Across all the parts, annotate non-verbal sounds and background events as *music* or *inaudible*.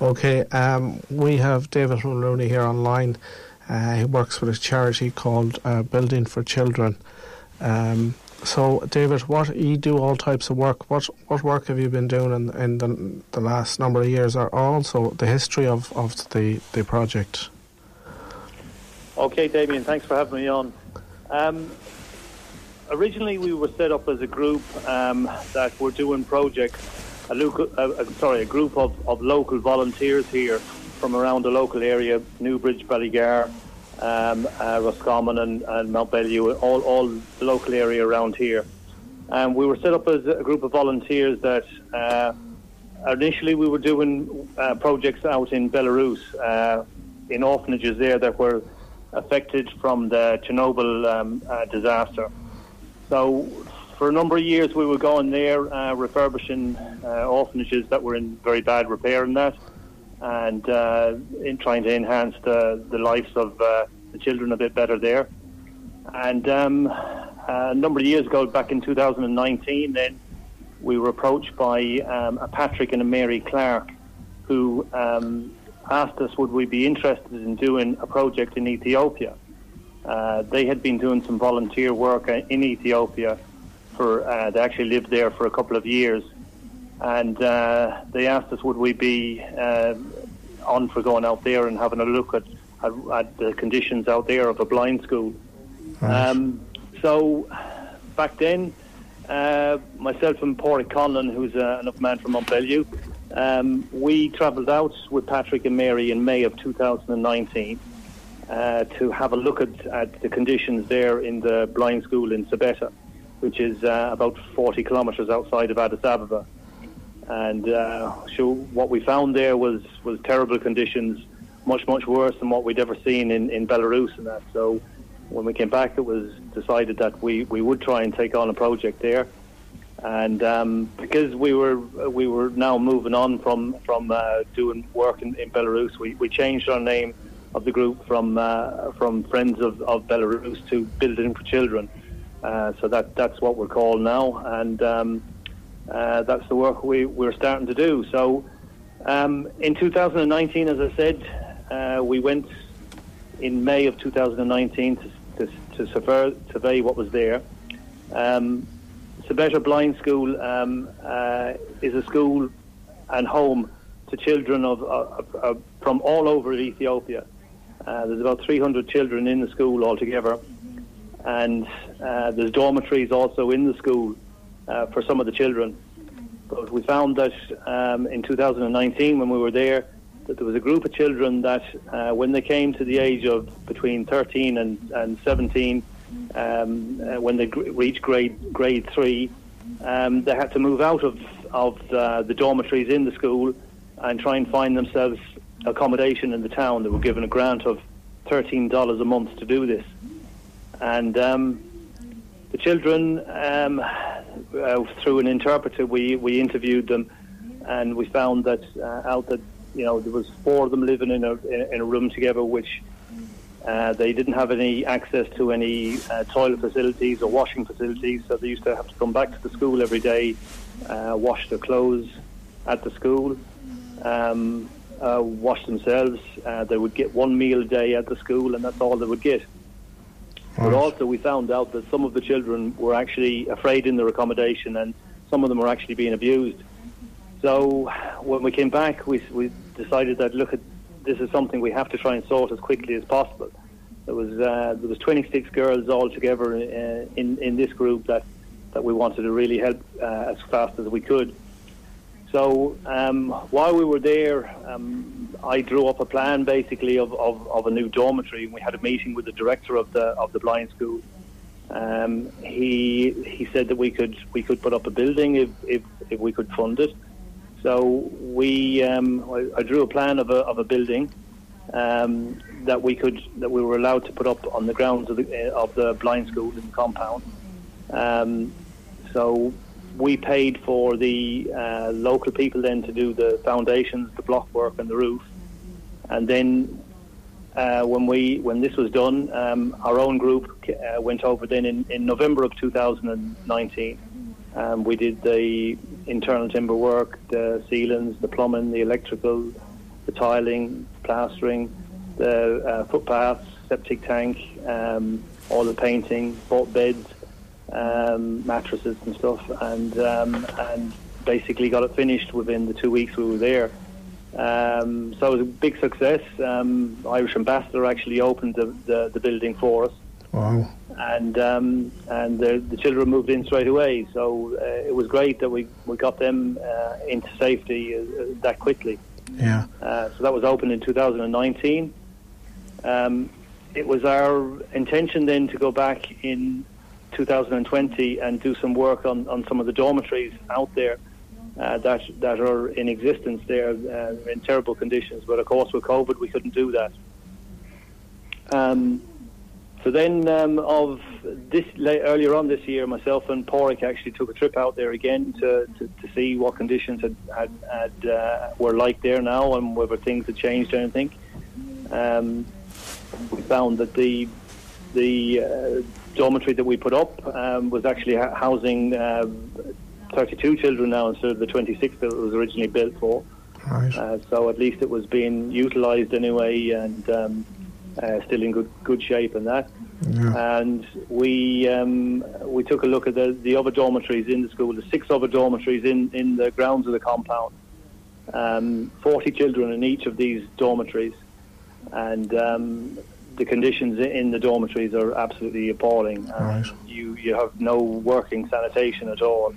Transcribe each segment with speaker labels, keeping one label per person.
Speaker 1: Okay, um, we have David Mulrooney here online. Uh, he works with a charity called uh, Building for Children. Um, so, David, what you do all types of work. What what work have you been doing in, in the, the last number of years, or also the history of, of the, the project?
Speaker 2: Okay, Damien, thanks for having me on. Um, originally, we were set up as a group um, that were doing projects. A local, uh, sorry, a group of, of local volunteers here from around the local area, Newbridge, Ballygar, um, uh, Roscommon and, and Mount Bellew, all, all the local area around here. And we were set up as a group of volunteers that uh, initially we were doing uh, projects out in Belarus, uh, in orphanages there that were affected from the Chernobyl um, uh, disaster. So for a number of years we were going there uh, refurbishing orphanages that were in very bad repair and that and uh, in trying to enhance the, the lives of uh, the children a bit better there. And um, a number of years ago, back in 2019, then we were approached by um, a Patrick and a Mary Clark who um, asked us would we be interested in doing a project in Ethiopia. Uh, they had been doing some volunteer work uh, in Ethiopia for uh, they actually lived there for a couple of years and uh, they asked us would we be uh, on for going out there and having a look at, at, at the conditions out there of a blind school. Right. Um, so back then, uh, myself and Porrick Conlon, who's an enough man from Mountbellew, um, we travelled out with Patrick and Mary in May of 2019 uh, to have a look at, at the conditions there in the blind school in Sebeta, which is uh, about 40 kilometres outside of Addis Ababa and uh, so what we found there was was terrible conditions, much much worse than what we'd ever seen in, in Belarus and that. So when we came back, it was decided that we, we would try and take on a project there, and um, because we were we were now moving on from from uh, doing work in, in Belarus, we, we changed our name of the group from uh, from Friends of, of Belarus to Building for Children. Uh, so that that's what we're called now, and. Um, uh, that's the work we, we're starting to do. So um, in 2019, as I said, uh, we went in May of 2019 to, to, to survey, survey what was there. Um, Sebeta Blind School um, uh, is a school and home to children of, of, of from all over Ethiopia. Uh, there's about 300 children in the school altogether, and uh, there's dormitories also in the school uh, for some of the children. But we found that um, in 2019, when we were there, that there was a group of children that, uh, when they came to the age of between 13 and, and 17, um, uh, when they gr- reached grade grade three, um, they had to move out of of uh, the dormitories in the school and try and find themselves accommodation in the town. They were given a grant of thirteen dollars a month to do this, and um, the children, um, uh, through an interpreter, we, we interviewed them, and we found that uh, out that you know there was four of them living in a in a room together, which uh, they didn't have any access to any uh, toilet facilities or washing facilities, so they used to have to come back to the school every day, uh, wash their clothes at the school, um, uh, wash themselves. they would get one meal a day at the school, and that's all they would get. But also, we found out that some of the children were actually afraid in their accommodation, and some of them were actually being abused. So, when we came back, we, we decided that look, at, this is something we have to try and sort as quickly as possible. There was uh, there was 26 girls all together in, uh, in in this group that that we wanted to really help uh, as fast as we could. So um, while we were there, um, I drew up a plan basically of, of, of, a new dormitory, we had a meeting with the director of the of the blind school. Um, he he said that we could we could put up a building if if, if we could fund it. So we um, I, I, drew a plan of a of a building um, that we could that we were allowed to put up on the grounds of the of the blind school in the compound. Um, so we paid for the uh, local people then to do the foundations, the block work, and the roof. And then uh, when we when this was done, um, our own group uh, went over then in, in November of 2019. Um, we did the internal timber work, the ceilings, the plumbing, the electrical, the tiling, plastering, the uh, footpaths, septic tank, um, all the painting, bought beds, um, mattresses and stuff, and um, and basically got it finished within the two weeks we were there. Um, so it was a big success. Um, Irish Ambassador actually opened the, the, the building for us.
Speaker 1: Wow.
Speaker 2: And um, and the, the children moved in straight away. So uh, it was great that we, we got them uh, into safety uh, uh that quickly.
Speaker 1: Yeah.
Speaker 2: Uh, so that was opened in 2019. Um, it was our intention then to go back in 2020 and do some work on, on some of the dormitories out there uh, that that are in existence there uh, in terrible conditions. But of course, with COVID, we couldn't do that. Um, so then, um, of this earlier on this year, myself and Porik actually took a trip out there again to, to, to see what conditions had, had, had uh, were like there now and whether things had changed or anything. Um, we found that the the uh, dormitory that we put up um, was actually housing uh, 32 children now instead of the 26 that it was originally built for.
Speaker 1: Right.
Speaker 2: Uh, so at least it was being utilised anyway and um, uh, still in good good shape and that.
Speaker 1: Yeah.
Speaker 2: And we um, we took a look at the, the other dormitories in the school, the six other dormitories in, in the grounds of the compound. Um, 40 children in each of these dormitories. And um, the conditions in the dormitories are absolutely appalling.
Speaker 1: Right.
Speaker 2: You you have no working sanitation at all.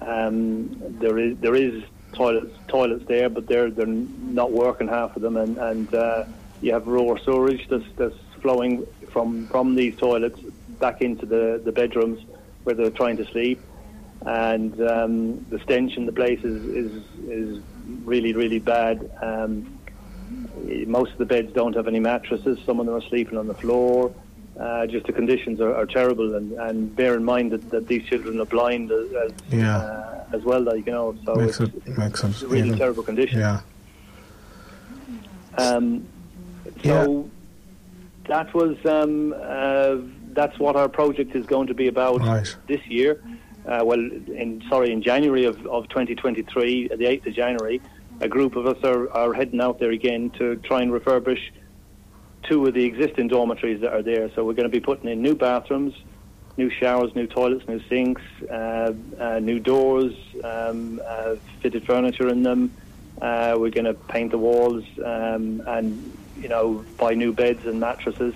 Speaker 2: Um, there is there is toilets toilets there, but they're they're not working half of them, and and uh, you have raw sewage that's that's flowing from from these toilets back into the the bedrooms where they're trying to sleep, and um, the stench in the place is is, is really really bad. Um, most of the beds don't have any mattresses. Some of them are sleeping on the floor. Uh, just the conditions are, are terrible, and, and, bear in mind that, that these children are blind as, as,
Speaker 1: yeah.
Speaker 2: uh, as well. Like you know, so
Speaker 1: makes
Speaker 2: it's,
Speaker 1: it makes
Speaker 2: it's
Speaker 1: it
Speaker 2: really terrible conditions.
Speaker 1: Yeah.
Speaker 2: Um, so that was um, uh, that's what our project is going to be about
Speaker 1: right.
Speaker 2: this year. Uh, well, in sorry, in January of, of 2023, the 8th of January, a group of us are, are heading out there again to try and refurbish two of the existing dormitories that are there. So we're going to be putting in new bathrooms, new showers, new toilets, new sinks, uh, uh, new doors, um, uh, fitted furniture in them. Uh, we're going to paint the walls um, and you know buy new beds and mattresses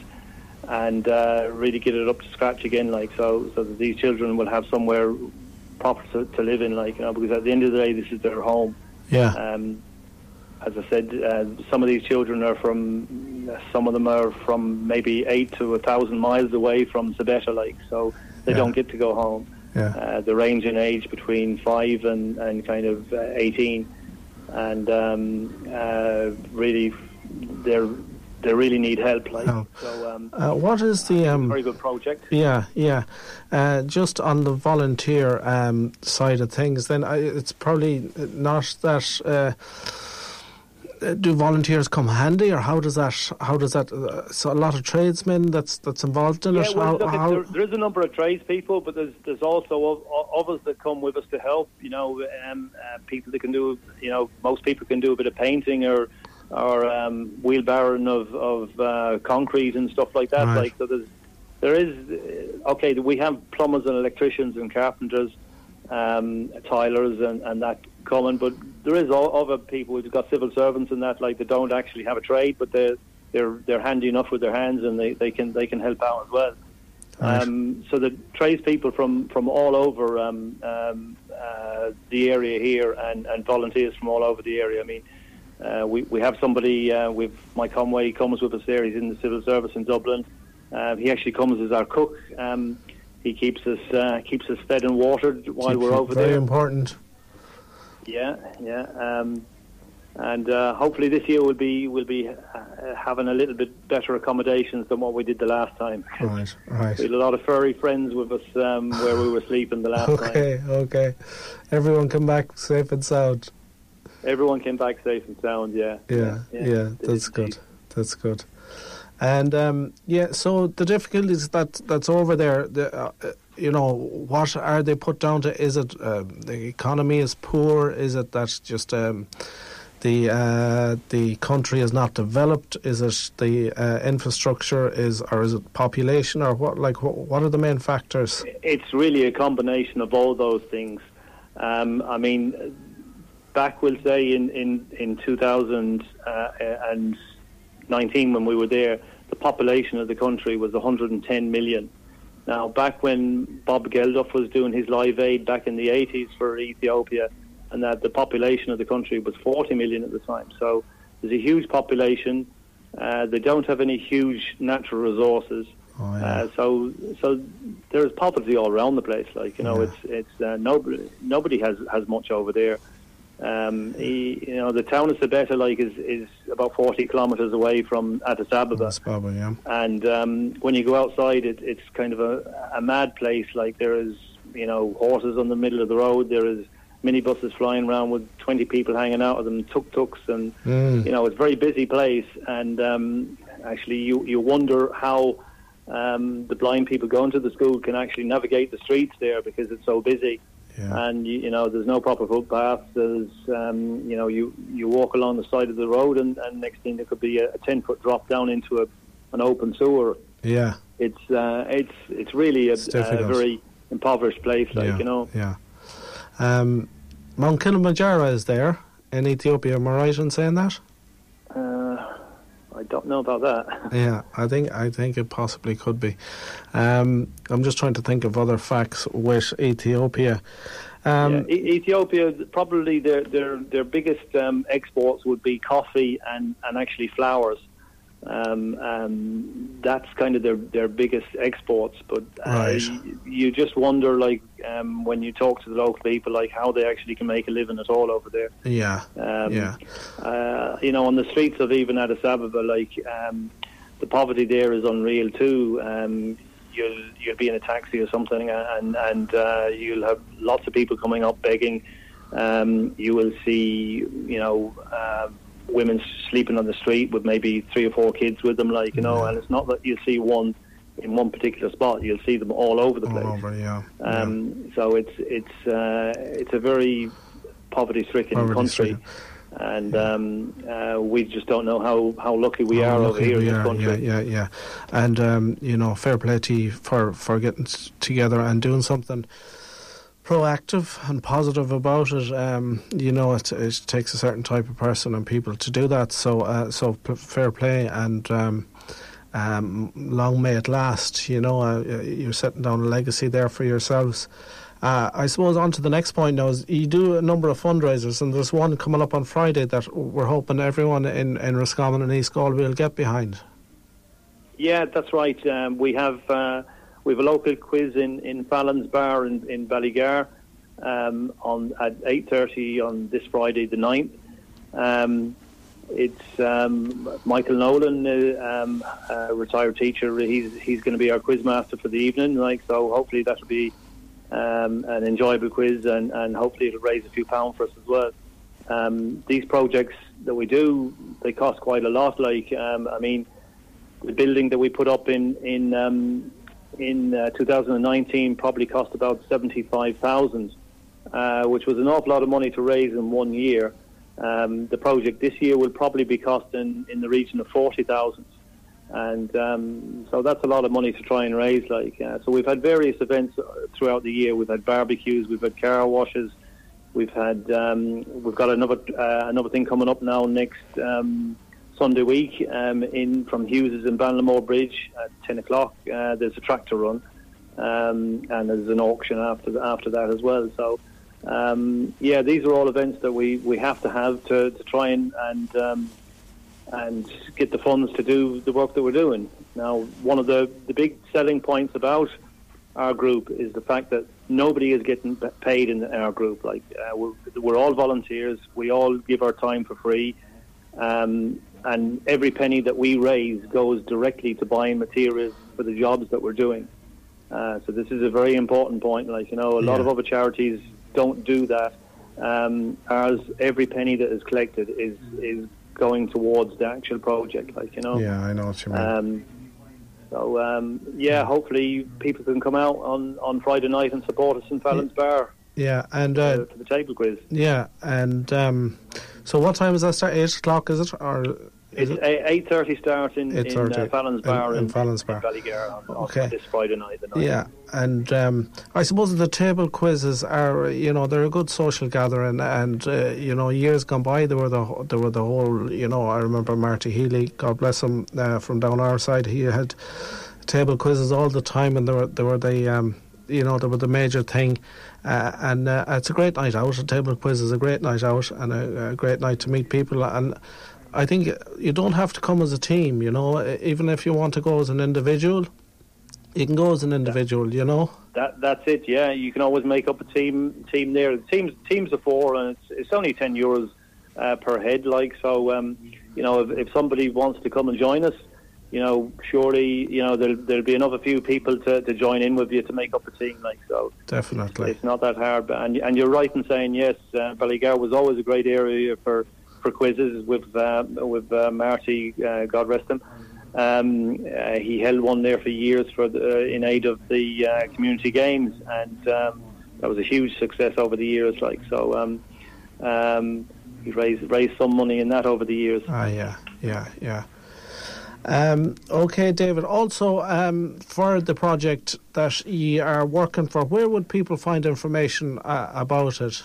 Speaker 2: and uh, really get it up to scratch again. Like so, so that these children will have somewhere proper to, to live in. Like you know, because at the end of the day, this is their home.
Speaker 1: Yeah.
Speaker 2: Um, as I said, uh, some of these children are from, some of them are from maybe eight to a thousand miles away from Sebeta, like so they
Speaker 1: Yeah.
Speaker 2: don't get to go home.
Speaker 1: Yeah.
Speaker 2: Uh, the range in age between five and, and kind of uh, 18, and um, uh, really, they're they really need help. Like
Speaker 1: Help.
Speaker 2: so, um,
Speaker 1: Uh, what is the um?
Speaker 2: very good project.
Speaker 1: Yeah, yeah. Uh, just on the volunteer um, side of things, then I, it's probably not that. Uh, do volunteers come handy, or how does that? How does that? Uh, so a lot of tradesmen that's that's involved in
Speaker 2: Yeah,
Speaker 1: it.
Speaker 2: well,
Speaker 1: How,
Speaker 2: look,
Speaker 1: how-
Speaker 2: there, there is a number of tradespeople, but there's there's also others that come with us to help. You know, um, uh, people that can do. You know, most people can do a bit of painting or or um, wheelbarrowing of of uh, concrete and stuff like that.
Speaker 1: Right.
Speaker 2: Like so, there's there is uh, okay. We have plumbers and electricians and carpenters, um, tilers and, and that coming, but there is all other people. We've got civil servants and that like they don't actually have a trade, but they're they're they're handy enough with their hands and they, they can they can help out as well.
Speaker 1: Right.
Speaker 2: Um, so the tradespeople from from all over um, um, uh, the area here and, and volunteers from all over the area. I mean, uh, we we have somebody uh, with Mike Conway He comes with us there. He's in the civil service in Dublin. Uh, he actually comes as our cook. Um, he keeps us uh, keeps us fed and watered while
Speaker 1: keep
Speaker 2: we're over
Speaker 1: very
Speaker 2: there.
Speaker 1: Very important.
Speaker 2: Yeah, yeah. Um, and uh, hopefully this year we'll be we'll be uh, having a little bit better accommodations than what we did the last time.
Speaker 1: Right, right.
Speaker 2: We had a lot of furry friends with us um, where we were sleeping the last *laughs* time.
Speaker 1: Okay, okay. Everyone come back safe and sound.
Speaker 2: Everyone came back safe and sound. Yeah,
Speaker 1: Yeah, yeah,
Speaker 2: they
Speaker 1: that's good. That's good. And um, yeah, so the difficulties that that's over there, the, uh, uh, you know, what are they put down to? Is it um, the economy is poor? Is it that just um, the uh, the country is not developed? Is it the uh, infrastructure? Is or is it population? Or what? Like what, what are the main factors?
Speaker 2: It's really a combination of all those things. Um, I mean, back we'll say in in in 2019 when we were there, the population of the country was 110 million. Now, back when Bob Geldof was doing his live aid back in the 80s for Ethiopia, and that the population of the country was 40 million at the time. So there's a huge population. Uh, they don't have any huge natural resources.
Speaker 1: Oh, yeah.
Speaker 2: uh, so so there's poverty all around the place. Like you know,
Speaker 1: Yeah.
Speaker 2: it's it's uh, nobody nobody has has much over there. Um, he, you know, the town of Sebeta like is is about 40 kilometres away from Addis Ababa.
Speaker 1: That's probably yeah.
Speaker 2: And um, when you go outside, it, it's kind of a, a mad place. Like there is, you know, horses on the middle of the road. There is minibuses flying around with 20 people hanging out of them, tuk-tuks, and
Speaker 1: Mm.
Speaker 2: you know, it's a very busy place. And um, actually, you you wonder how um, the blind people going to the school can actually navigate the streets there because it's so busy
Speaker 1: Yeah.
Speaker 2: and you, you know there's no proper footpath. There's um, you know you you walk along the side of the road, and, and next thing there could be a, a ten foot drop down into a an open sewer.
Speaker 1: Yeah.
Speaker 2: It's uh, it's it's really a,
Speaker 1: It's
Speaker 2: a very impoverished place, like
Speaker 1: yeah.
Speaker 2: you know.
Speaker 1: Yeah. Um, Mount Kilimanjaro is there in Ethiopia. Am I right in saying that?
Speaker 2: I don't know about that.
Speaker 1: Yeah, I think I think it possibly could be. Um, I'm just trying to think of other facts with Ethiopia. Um,
Speaker 2: yeah. E- Ethiopia, probably their their their biggest um, exports would be coffee and and actually flowers. Um, um, that's kind of their their biggest exports. But uh,
Speaker 1: Right.
Speaker 2: y- you just wonder, like um, when you talk to the local people, like how they actually can make a living at all over there.
Speaker 1: yeah,
Speaker 2: Um,
Speaker 1: yeah,
Speaker 2: uh, you know, on the streets of even Addis Ababa, like um, the poverty there is unreal too. Um, you'll you'll be in a taxi or something, and and uh, you'll have lots of people coming up begging. Um, you will see, you know, uh, women sleeping on the street with maybe three or four kids with them, like you know,
Speaker 1: Yeah.
Speaker 2: and it's not that you see one in one particular spot. You'll see them all over the
Speaker 1: all
Speaker 2: place.
Speaker 1: over. Yeah,
Speaker 2: Um, So it's it's uh, it's a very poverty-stricken
Speaker 1: Poverty
Speaker 2: country, and um, uh, we just don't know how, how lucky we
Speaker 1: How
Speaker 2: are over here in this country.
Speaker 1: Yeah, yeah, yeah. And um, you know, fair play to you for for getting together and doing something proactive and positive about it. Um, you know, it, it takes a certain type of person and people to do that. So, uh, so p- fair play and. Um, um, long may it last. You know, uh, you're setting down a legacy there for yourselves. Uh, I suppose on to the next point now is you do a number of fundraisers, and there's one coming up on Friday that we're hoping everyone in, in Roscommon and East Galway will get behind.
Speaker 2: Yeah, that's right. Um, we have uh, we have a local quiz in, in Fallon's Bar in, in Ballygar um, on at eight thirty on this Friday the 9th. Um, it's um, Michael Nolan, uh, um, retired teacher. He's he's going to be our quiz master for the evening. Like so, hopefully that'll be um, an enjoyable quiz, and, and hopefully it'll raise a few pounds for us as well. Um, these projects that we do, they cost quite a lot. Like um, I mean the building that we put up in in um, in uh, 2019 probably cost about 75,000, uh, which was an awful lot of money to raise in one year. Um, the project this year will probably be costing in the region of 40,000, and um, so that's a lot of money to try and raise. Like uh, so, we've had various events uh, throughout the year. We've had barbecues, we've had car washes, we've had um, we've got another uh, another thing coming up now next. Um, Sunday week um, in from Hughes's in Ballinamore Bridge at 10 o'clock. Uh, there's a tractor run um, and there's an auction after after that as well. So um, yeah, these are all events that we, we have to have to, to try and and um, and get the funds to do the work that we're doing. Now, one of the, the big selling points about our group is the fact that nobody is getting paid in our group. Like uh, we're, we're all volunteers. We all give our time for free. Um, and every penny that we raise goes directly to buying materials for the jobs that we're doing. Uh, so this is a very important point. Like you know, a lot
Speaker 1: Yeah.
Speaker 2: of other charities don't do that. Um, ours, every penny that is collected is is going towards the actual project. Like you know.
Speaker 1: Yeah, I know what you mean.
Speaker 2: Um, so um, yeah, hopefully people can come out on, on Friday night and support us in Fallon's Bar
Speaker 1: yeah, and
Speaker 2: uh,
Speaker 1: uh,
Speaker 2: for the table quiz.
Speaker 1: yeah, and um, So what time is that start? Eight o'clock, is it? Or
Speaker 2: it's eight thirty start in, in uh, Fallon's Bar in, in,
Speaker 1: Fallon's Bar.
Speaker 2: in on, okay. this Friday night. night.
Speaker 1: Yeah, and um, I suppose the table quizzes are you know they're a good social gathering, and uh, you know years gone by there were the they were the whole you know I remember Marty Healy, God bless him, uh, from down our side, he had table quizzes all the time, and there were they were the um, you know they were the major thing. Uh, and uh, it's a great night out. A table quiz is a great night out and a, a great night to meet people. And I think you don't have to come as a team, you know, even if you want to go as an individual, you can go as an individual, you know.
Speaker 2: That that's it. Yeah, you can always make up a team team there. Teams teams of four, and it's it's only ten euros uh, per head. Like so, um, you know, if, if somebody wants to come and join us, you know, surely you know there'll there'll be enough a few people to, to join in with you to make up a team. Like so,
Speaker 1: definitely,
Speaker 2: it's not that hard. And and you're right in saying yes. Uh, Ballygar was always a great area for for quizzes with uh, with uh, Marty, uh, God rest him. Um, uh, he held one there for years for the, uh, in aid of the uh, community games, and um, that was a huge success over the years. Like so, um, um, he raised raised some money in that over the years.
Speaker 1: Ah, yeah, yeah, yeah. Um, okay, David. Also, um, for the project that you are working for, where would people find information uh, about it?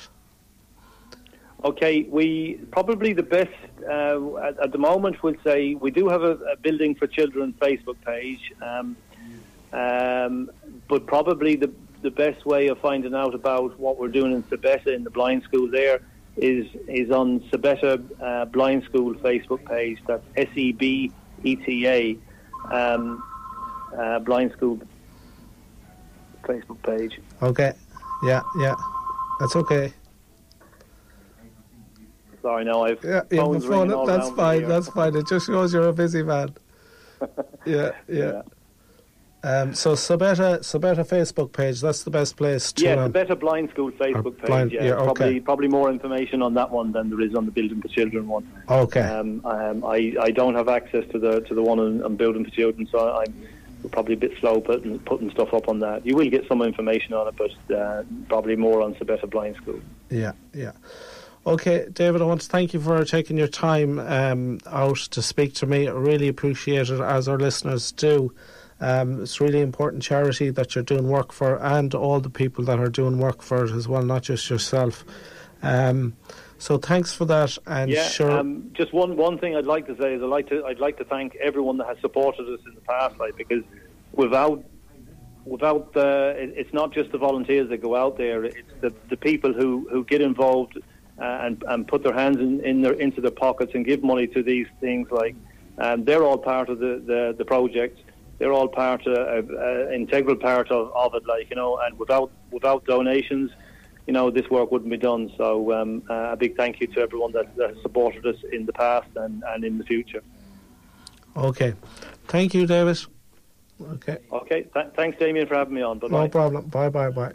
Speaker 2: Okay, we probably the best uh, at, at, the moment. We'll say we do have a, a building for children Facebook page, um, um, but probably the the best way of finding out about what we're doing in Sebeta in the blind school there is is on Sebeta uh, Blind School Facebook page. That's S E B E T A um, uh, Blind School Facebook page.
Speaker 1: Okay, yeah, yeah, that's okay.
Speaker 2: Sorry, no, I've
Speaker 1: yeah, yeah phone, That's fine. That's fine. It just shows you're a busy man. *laughs* yeah, yeah. yeah. Um, so Sebeta, Sebeta Facebook page. That's the best place to.
Speaker 2: Yeah, um, Sebeta Blind School Facebook page. Blind, yeah, yeah okay. probably probably more information on that one than there is on the Building for Children one.
Speaker 1: Okay.
Speaker 2: Um, um, I I don't have access to the to the one on, on Building for Children, so I'm probably a bit slow putting putting stuff up on that. You will get some information on it, but uh, probably more on Sebeta Blind School.
Speaker 1: Yeah, yeah. Okay, David, I want to thank you for taking your time um, out to speak to me. I really appreciate it, as our listeners do. Um, it's really important charity that you're doing work for, and all the people that are doing work for it as well, not just yourself. Um, so thanks for that. And
Speaker 2: yeah,
Speaker 1: sure.
Speaker 2: Um, just one one thing I'd like to say is I'd like to I'd like to thank everyone that has supported us in the past, like because without without the it's not just the volunteers that go out there; it's the the people who who get involved uh, and, and put their hands in, in their, into their pockets and give money to these things. Like um, they're all part of the, the, the project. They're all part, of, uh, uh, integral part of, of it. Like you know, and without without donations, you know, this work wouldn't be done. So um, uh, a big thank you to everyone that, that, supported us in the past and, and in the future.
Speaker 1: Okay, thank you, David. Okay.
Speaker 2: Okay. Th- thanks, Damien, for having me on.
Speaker 1: Bye-bye. No problem. Bye, bye, bye.